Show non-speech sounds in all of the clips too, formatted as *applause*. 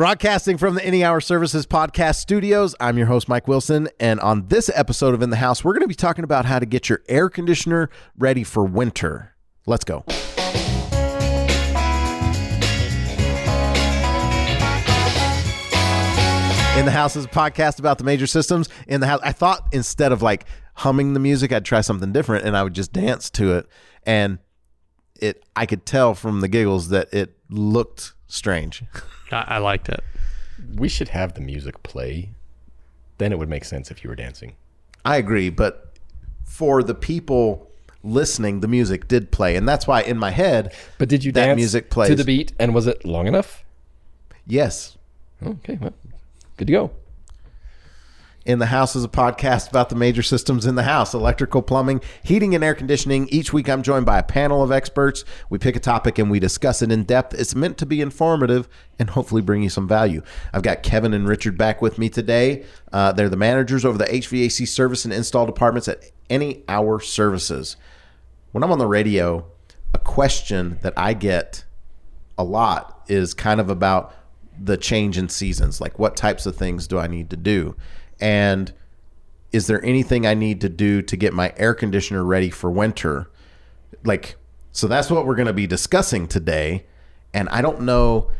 Broadcasting from the Any Hour Services podcast studios, I'm your host, Mike Wilson. And on this episode of In the House, we're going to be talking about how to get your air conditioner ready for winter. Let's go. In the House is a podcast about the major systems. In the House, I thought instead of like humming the music, I'd try something different and I would just dance to it. And it, I could tell from the giggles that it looked strange. I, I liked it. We should have the music play. Then it would make sense if you were dancing. I agree, but for the people listening, the music did play, and that's why in my head, But did you That dance music plays. to the beat? And was it long enough? yes, Okay, well, good to go. In the House is a podcast about the major systems in the house electrical, plumbing, heating, and air conditioning. Each week, I'm joined by a panel of experts. We pick a topic and we discuss it in depth. It's meant to be informative and hopefully bring you some value. I've got Kevin and Richard back with me today. Uh, they're the managers over the HVAC service and install departments at Any Hour Services. When I'm on the radio, a question that I get a lot is kind of about the change in seasons. Like, what types of things do I need to do? And is there anything I need to do to get my air conditioner ready for winter? Like, so that's what we're going to be discussing today. And I don't know,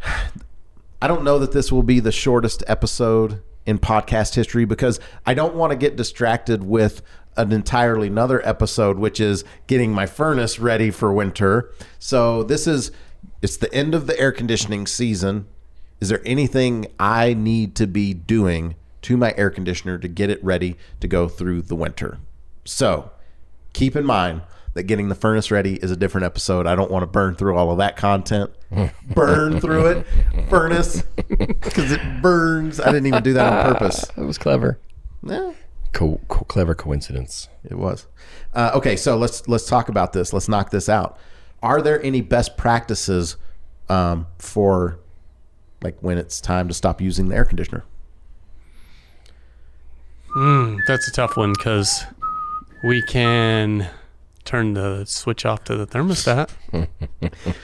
*sighs* I don't know that this will be the shortest episode in podcast history because I don't want to get distracted with an entirely another episode, which is getting my furnace ready for winter. So this is it's the end of the air conditioning season. Is there anything I need to be doing to my air conditioner to get it ready to go through the winter? So keep in mind that getting the furnace ready is a different episode. I don't want to burn through all of that content. *laughs* burn through it, furnace, because it burns. I didn't even do that on purpose. *laughs* That was clever. Yeah, Co- co- clever coincidence. it was. Uh, okay, so let's let's talk about this. Let's knock this out. Are there any best practices um, for like when it's time to stop using the air conditioner? Mm, that's a tough one because we can turn the switch off to the thermostat. *laughs*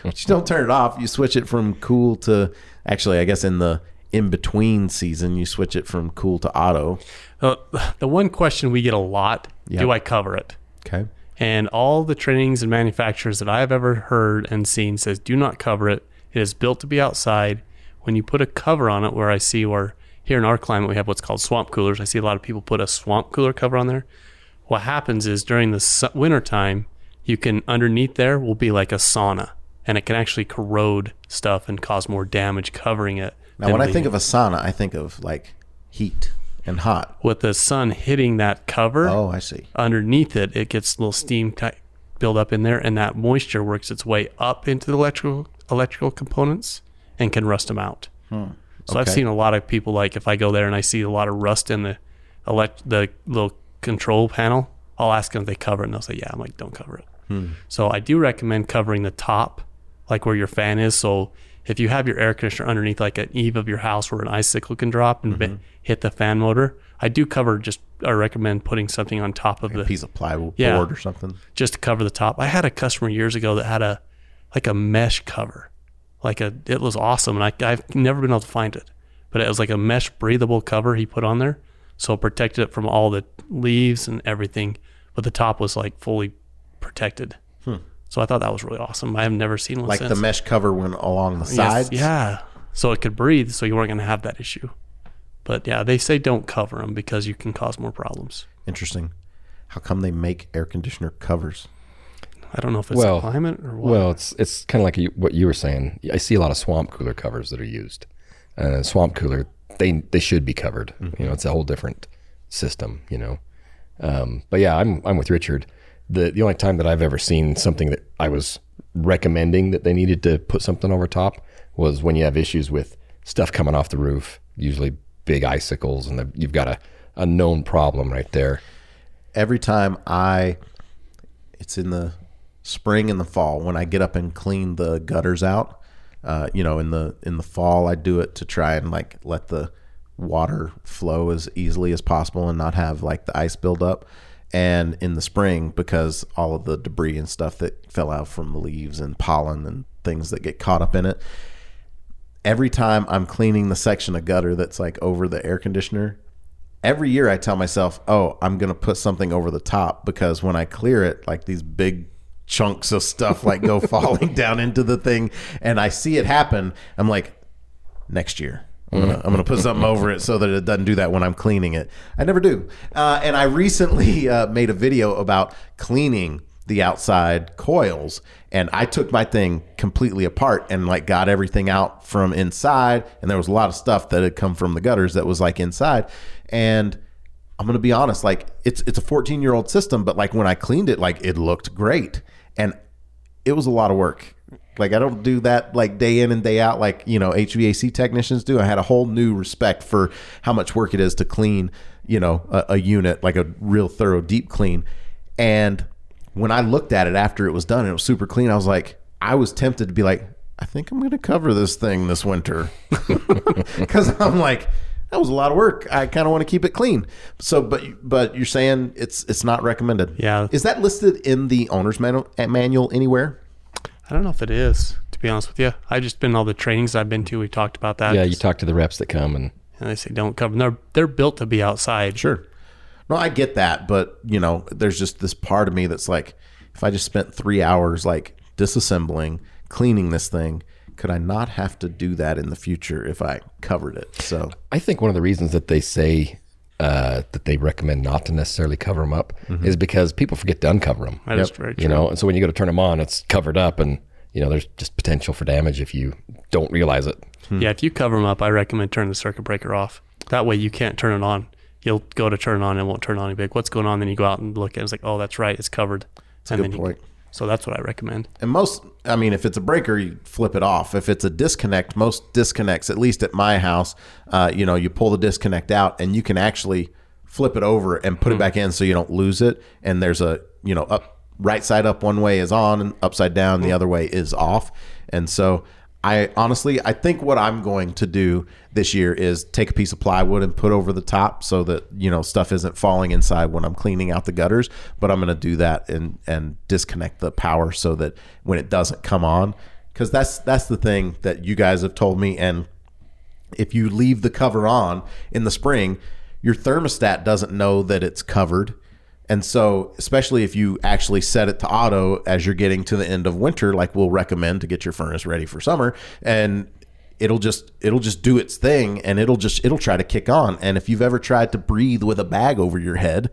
But you don't turn it off. You switch it from cool to actually, I guess in the in between season, you switch it from cool to auto. Uh, the one question we get a lot: Yep. Do I cover it? Okay. And all the trainings and manufacturers that I've ever heard and seen says do not cover it. It is built to be outside. When you put a cover on it, where I see where here in our climate we have what's called swamp coolers. I see a lot of people put a swamp cooler cover on there. What happens is during the winter time, you can underneath there will be like a sauna, and it can actually corrode stuff and cause more damage covering it. Now, when I think of a sauna, I think of like heat and hot. with the sun hitting that cover, Oh, I see. underneath it, it gets a little steam ki- build up in there, and that moisture works its way up into the electrical electrical components and can rust them out. Hmm. So I've seen a lot of people like if I go there and I see a lot of rust in the elect the little control panel, I'll ask them if they cover it, and they'll say, "Yeah." I'm like, "Don't cover it." Hmm. So I do recommend covering the top, like where your fan is. So if you have your air conditioner underneath, like an eave of your house where an icicle can drop and mm-hmm. bi- hit the fan motor, I do cover just. I recommend putting something on top of A the piece of plywood Yeah. board or something. just to cover the top. I had a customer years ago that had a like a mesh cover, like a it was awesome, and I, I've never been able to find it, but it was like a mesh breathable cover he put on there, so it protected it from all the leaves and everything, but the top was like fully protected. So I thought that was really awesome. I have never seen one Hmm. Like since. the mesh cover went along the Yes, sides. yeah, so it could breathe, so you weren't going to have that issue. But yeah, they say don't cover them because you can cause more problems. Interesting. How come they make air conditioner covers? I don't know if it's Well, climate or what. Well, it's it's kind of like you, what you were saying. I see a lot of swamp cooler covers that are used. Uh, swamp cooler, they they should be covered. You know, it's a whole different system. You know, um, but yeah, I'm I'm with Richard. The the only time that I've ever seen something that I was recommending that they needed to put something over top was when you have issues with stuff coming off the roof, usually big icicles, and the, you've got a, a known problem right there. Every time I, it's in the spring and the fall when I get up and clean the gutters out. Uh, you know, in the in the fall, I do it to try and like let the water flow as easily as possible and not have like the ice build up. And in the spring, because all of the debris and stuff that fell out from the leaves and pollen and things that get caught up in it, every time I'm cleaning the section of gutter that's like over the air conditioner, every year I tell myself, "Oh, I'm going to put something over the top because when I clear it, like these big chunks of stuff like go *laughs* falling down into the thing and I see it happen, I'm like next year. I'm gonna, I'm gonna put something over it so that it doesn't do that when I'm cleaning it. I never do. Uh, and I recently uh, made a video about cleaning the outside coils, and I took my thing completely apart and like got everything out from inside. And there was a lot of stuff that had come from the gutters that was like inside. And I'm gonna be honest, like it's it's a 14 year old system, but like when I cleaned it, like it looked great, and it was a lot of work. Like I don't do that like day in and day out like you know HVAC technicians do. I had a whole new respect for how much work it is to clean you know a, a unit like a real thorough deep clean. And when I looked at it after it was done and it was super clean, I was like, I was tempted to be like, I think I'm going to cover this thing this winter *laughs* because I'm like. That was a lot of work. I kind of want to keep it clean. So, but but you're saying it's it's not recommended. Yeah. Is that listed in the owner's manual, eh, manual anywhere? I don't know if it is, to be honest with you. I've just been all the trainings I've been to. We talked about that. Yeah, you talk to the reps that come and and they say don't cover. They're they're built to be outside. Sure. No, I get that, but you know, there's just this part of me that's like, if I just spent three hours like disassembling, cleaning this thing, could I not have to do that in the future if I covered it? So I think one of the reasons that they say uh, that they recommend not to necessarily cover them up is because people forget to uncover them. That is very true. You know, and so when you go to turn them on, it's covered up, and you know there's just potential for damage if you don't realize it. Yeah, if you cover them up, I recommend turning the circuit breaker off. That way you can't turn it on. You'll go to turn it on and it won't turn on. You'll be like, what's going on? Then you go out and look at it. It's like, oh, that's right. It's covered. a and good then point. You, so that's what I recommend. And most, I mean, if it's a breaker, you flip it off. If it's a disconnect, most disconnects, at least at my house, uh, you know, you pull the disconnect out and you can actually flip it over and put it back in so you don't lose it. And there's a, you know, up right side up one way is on and upside down the other way is off. And so I honestly, I think what I'm going to do this year is take a piece of plywood and put over the top so that you know stuff isn't falling inside when I'm cleaning out the gutters. But I'm going to do that and and disconnect the power so that when it doesn't come on, because that's that's the thing that you guys have told me. And if you leave the cover on in the spring, your thermostat doesn't know that it's covered. And so, especially if you actually set it to auto as you're getting to the end of winter, like we'll recommend to get your furnace ready for summer, and it'll just it'll just do its thing and it'll just it'll try to kick on. And if you've ever tried to breathe with a bag over your head,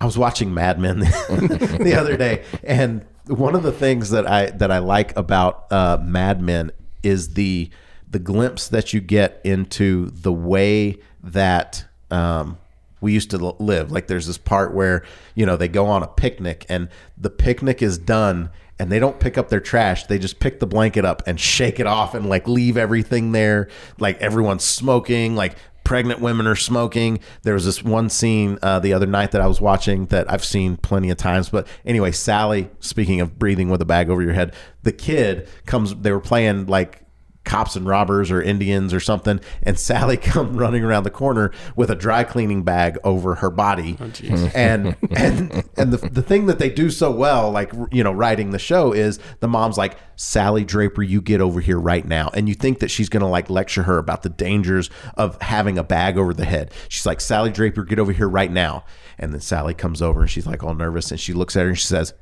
I was watching Mad Men *laughs* the other day, and one of the things that I that I like about uh, Mad Men is the the glimpse that you get into the way that um, we used to live. Like there's this part where you know they go on a picnic, and the picnic is done, and they don't pick up their trash. They just pick the blanket up and shake it off, and like leave everything there. Like everyone's smoking, like pregnant women are smoking. There was this one scene uh, the other night that I was watching that I've seen plenty of times. But anyway, Sally, speaking of breathing with a bag over your head, the kid comes, they were playing like cops and robbers or Indians or something, and *laughs* Sally come running around the corner with a dry cleaning bag over her body. Oh, *laughs* and and and the, the thing that they do so well, like you know, writing the show is the mom's like, Sally Draper, you get over here right now. And you think that she's gonna like lecture her about the dangers of having a bag over the head. She's like, Sally Draper, get over here right now. And then Sally comes over and she's like all nervous and she looks at her and she says,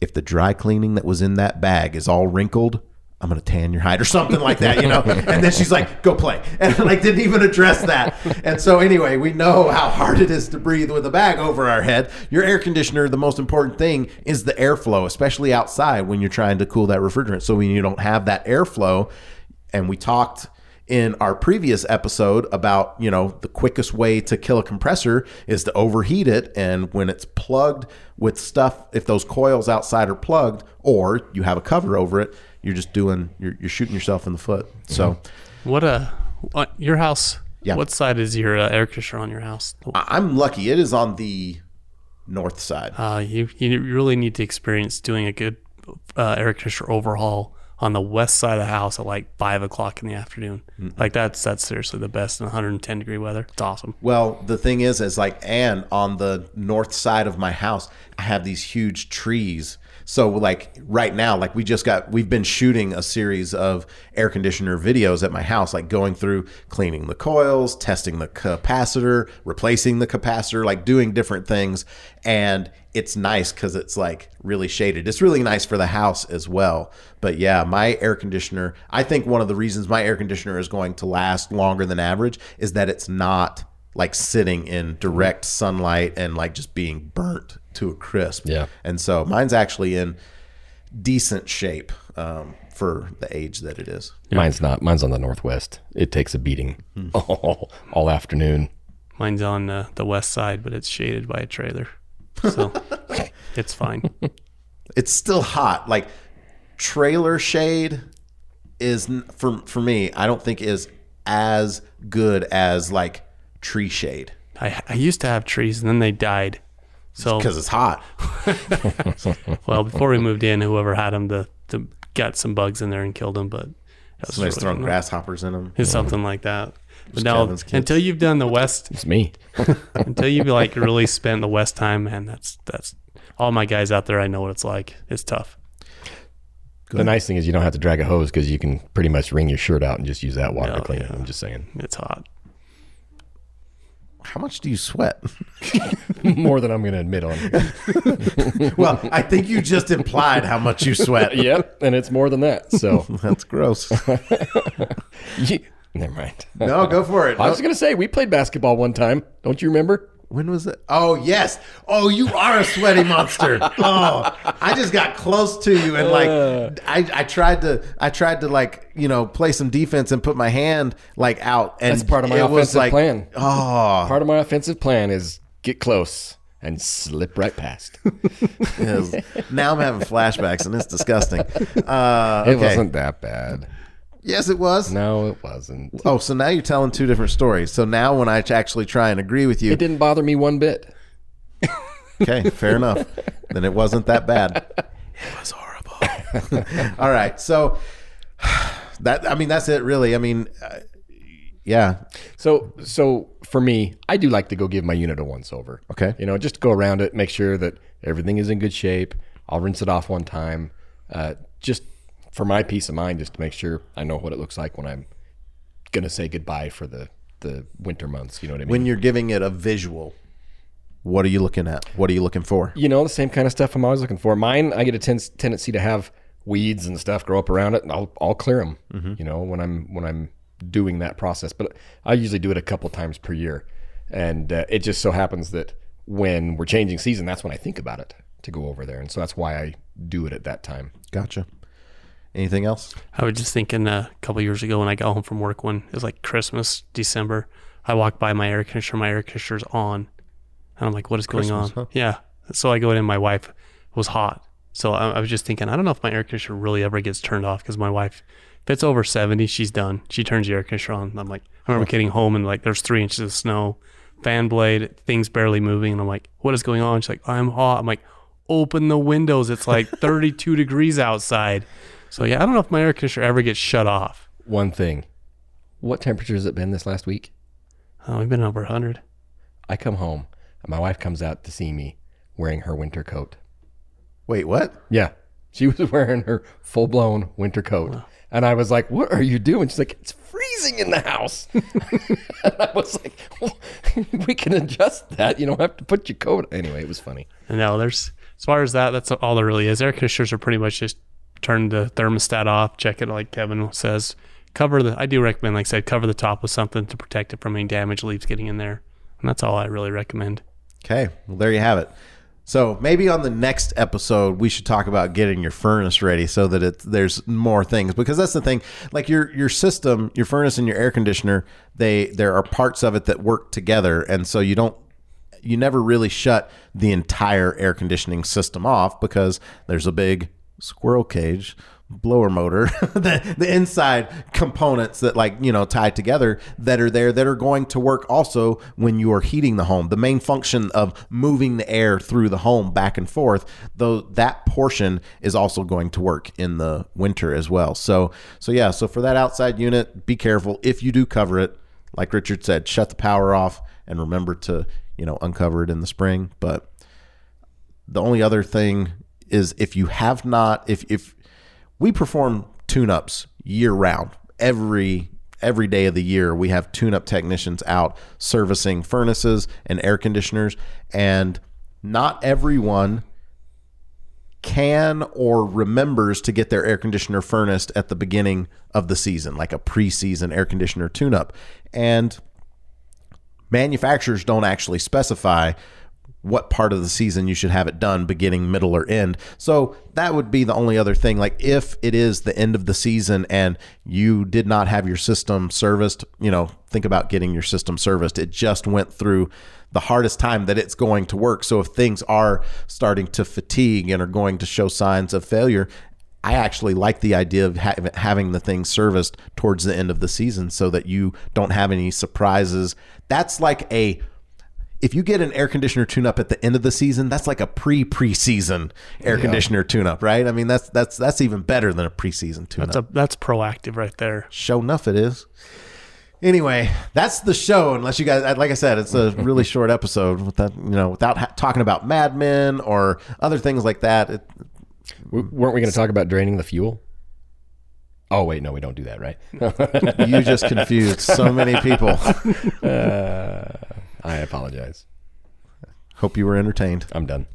if the dry cleaning that was in that bag is all wrinkled, I'm gonna tan your hide or something like that, you know. and then she's like, "Go play," *laughs* and like didn't even address that. And so anyway, we know how hard it is to breathe with a bag over our head. Your air conditioner, the most important thing is the airflow, especially outside when you're trying to cool that refrigerant. So when you don't have that airflow, and we talked in our previous episode about you know the quickest way to kill a compressor is to overheat it and when it's plugged with stuff if those coils outside are plugged or you have a cover over it you're just doing you're, you're shooting yourself in the foot so What a what, your house? Yeah. What side is your uh, air conditioner on your house? I'm lucky it is on the north side Uh, you you really need to experience doing a good uh, air conditioner overhaul on the west side of the house at like five o'clock in the afternoon. Like that's that's seriously the best in 110 degree weather. It's awesome. Well, the thing is, is like, and on the north side of my house, I have these huge trees. So, like right now, like we just got, we've been shooting a series of air conditioner videos at my house, like going through cleaning the coils, testing the capacitor, replacing the capacitor, like doing different things. And it's nice because it's like really shaded. It's really nice for the house as well. But yeah, my air conditioner, I think one of the reasons my air conditioner is going to last longer than average is that it's not like sitting in direct sunlight and like just being burnt to a crisp. Yeah. And so mine's actually in decent shape um, for the age that it is. Mine's not. Mine's on the northwest. It takes a beating *laughs* all, all afternoon. Mine's on uh, the west side, but it's shaded by a trailer, so *laughs* it's fine. *laughs* It's still hot. Like trailer shade is for for me. I don't think is as good as like tree shade I, I used to have trees, and then they died. So because it's hot. *laughs* well, before we moved in, whoever had them, the, the got some bugs in there and killed them. But that was Somebody's really- throwing grasshoppers in them. It's something like that. But now, until you've done the west, It's me. *laughs* until you've like really spent the west time, man, that's that's all my guys out there. I know what it's like. It's tough. The nice thing is you don't have to drag a hose because you can pretty much wring your shirt out and just use that water Oh, to clean it. I'm just saying. It's hot. How much do you sweat? *laughs* More than I'm going to admit on. *laughs* well, I think you just implied how much you sweat. *laughs* yep, and it's more than that. So, That's gross. you, never mind. No, go for it. I was going to say we played basketball one time. Don't you remember? When was it? Oh yes. Oh, you are a sweaty monster. Oh, I just got close to you and like I, I tried to I tried to like you know play some defense and put my hand like out and That's part of my it was offensive like, plan. Oh, Part of my offensive plan is get close and slip right past. *laughs* now I'm having flashbacks and it's disgusting. *laughs* Uh, It wasn't that bad. Yes, it was. No, it wasn't. Oh, so now you're telling two different stories. So now when I actually try and agree with you, It didn't bother me one bit. *laughs* Okay, fair enough. Then it wasn't that bad. It was horrible. *laughs* All right, so that I mean that's it really. I mean, uh, yeah, So, so for me, I do like to go give my unit a once over. Okay. You know, just go around it, make sure that everything is in good shape. I'll rinse it off one time, uh, just for my peace of mind, just to make sure I know what it looks like when I'm gonna say goodbye for the the winter months. You know what I mean? when you're giving it a visual, what are you looking at? What are you looking for? you know, the same kind of stuff I'm always looking for. Mine, I get a ten- tendency to have weeds and stuff grow up around it, and I'll I'll clear them. You know, when I'm when I'm doing that process, but I usually do it a couple times per year, and uh, it just so happens that when we're changing season, that's when I think about it to go over there, and so that's why I do it at that time. Gotcha. Anything else? I was just thinking a couple years ago when I got home from work when it was like Christmas, December. I walked by my air conditioner, my air conditioner's on, and I'm like, "What is going Christmas, on?" huh? Yeah. So I go in, my wife was hot, so I, I was just thinking, I don't know if my air conditioner really ever gets turned off because my wife, if it's over seventy, she's done. She turns the air conditioner on. I'm like, I remember getting home and like there's three inches of snow, fan blade, things barely moving, and I'm like, "What is going on?" She's like, "I'm hot." I'm like, "Open the windows. It's like *laughs* 32 degrees outside." So yeah, I don't know if my air conditioner ever gets shut off. One thing, what temperature has it been this last week? Oh, we've been over 100. I come home, and my wife comes out to see me wearing her winter coat. Wait, what? Yeah. She was *laughs* wearing her full blown winter coat. And I was like, What are you doing? She's like, It's freezing in the house. *laughs* and I was like, well, *laughs* We can adjust that. You don't have to put your coat. Anyway, it was funny. No, there's, as far as that, that's all there really is. Air conditioners are pretty much just turn the thermostat off, check it like Kevin says. Cover the, I do recommend, like I said, cover the top with something to protect it from any damage leaves getting in there. And that's all I really recommend. Okay, well there you have it. So maybe on the next episode we should talk about getting your furnace ready so that it there's more things because that's the thing. Like your your system, your furnace and your air conditioner, they there are parts of it that work together, and so you don't you never really shut the entire air conditioning system off because there's a big squirrel cage blower motor, *laughs* the, the inside components that like, you know, tie together that are there that are going to work also when you are heating the home. The main function of moving the air through the home back and forth, though that portion is also going to work in the winter as well. So so yeah, so for that outside unit, be careful if you do cover it. Like Richard said, shut the power off and remember to, you know, uncover it in the spring. But the only other thing is if you have not if if we perform tune-ups year round every every day of the year we have tune-up technicians out servicing furnaces and air conditioners and not everyone can or remembers to get their air conditioner furnace at the beginning of the season like a preseason air conditioner tune-up. And manufacturers don't actually specify what part of the season you should have it done, beginning, middle, or end. So that would be the only other thing. Like if it is the end of the season and you did not have your system serviced, you know, think about getting your system serviced. It just went through the hardest time that it's going to work. So if things are starting to fatigue and are going to show signs of failure, I actually like the idea of ha- having the thing serviced towards the end of the season so that you don't have any surprises. That's like a if you get an air conditioner tune up at the end of the season, that's like a pre preseason air yeah. conditioner tune up, right? I mean, that's that's that's even better than a preseason tune up. That's a that's proactive right there. Show enough it is. Anyway, that's the show. Unless you guys, like I said, it's a *laughs* really short episode without you know without ha- talking about Mad Men or other things like that. It, weren't we going to talk about draining the fuel? Oh wait, no, we don't do that, right? you just confused so many people. *laughs* Uh, I apologize. Hope you were entertained. I'm done.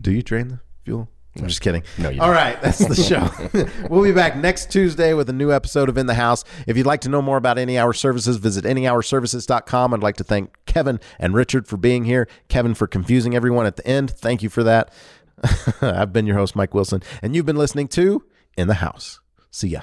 Do you drain the fuel? I'm just kidding. No, you All don't. right, that's the show. *laughs* we'll be back next Tuesday with a new episode of In the House. If you'd like to know more about Any Hour Services, visit anyhourservices.com. I'd like to thank Kevin and Richard for being here. Kevin for confusing everyone at the end. Thank you for that. *laughs* I've been your host, Mike Wilson, and you've been listening to In the House. See ya.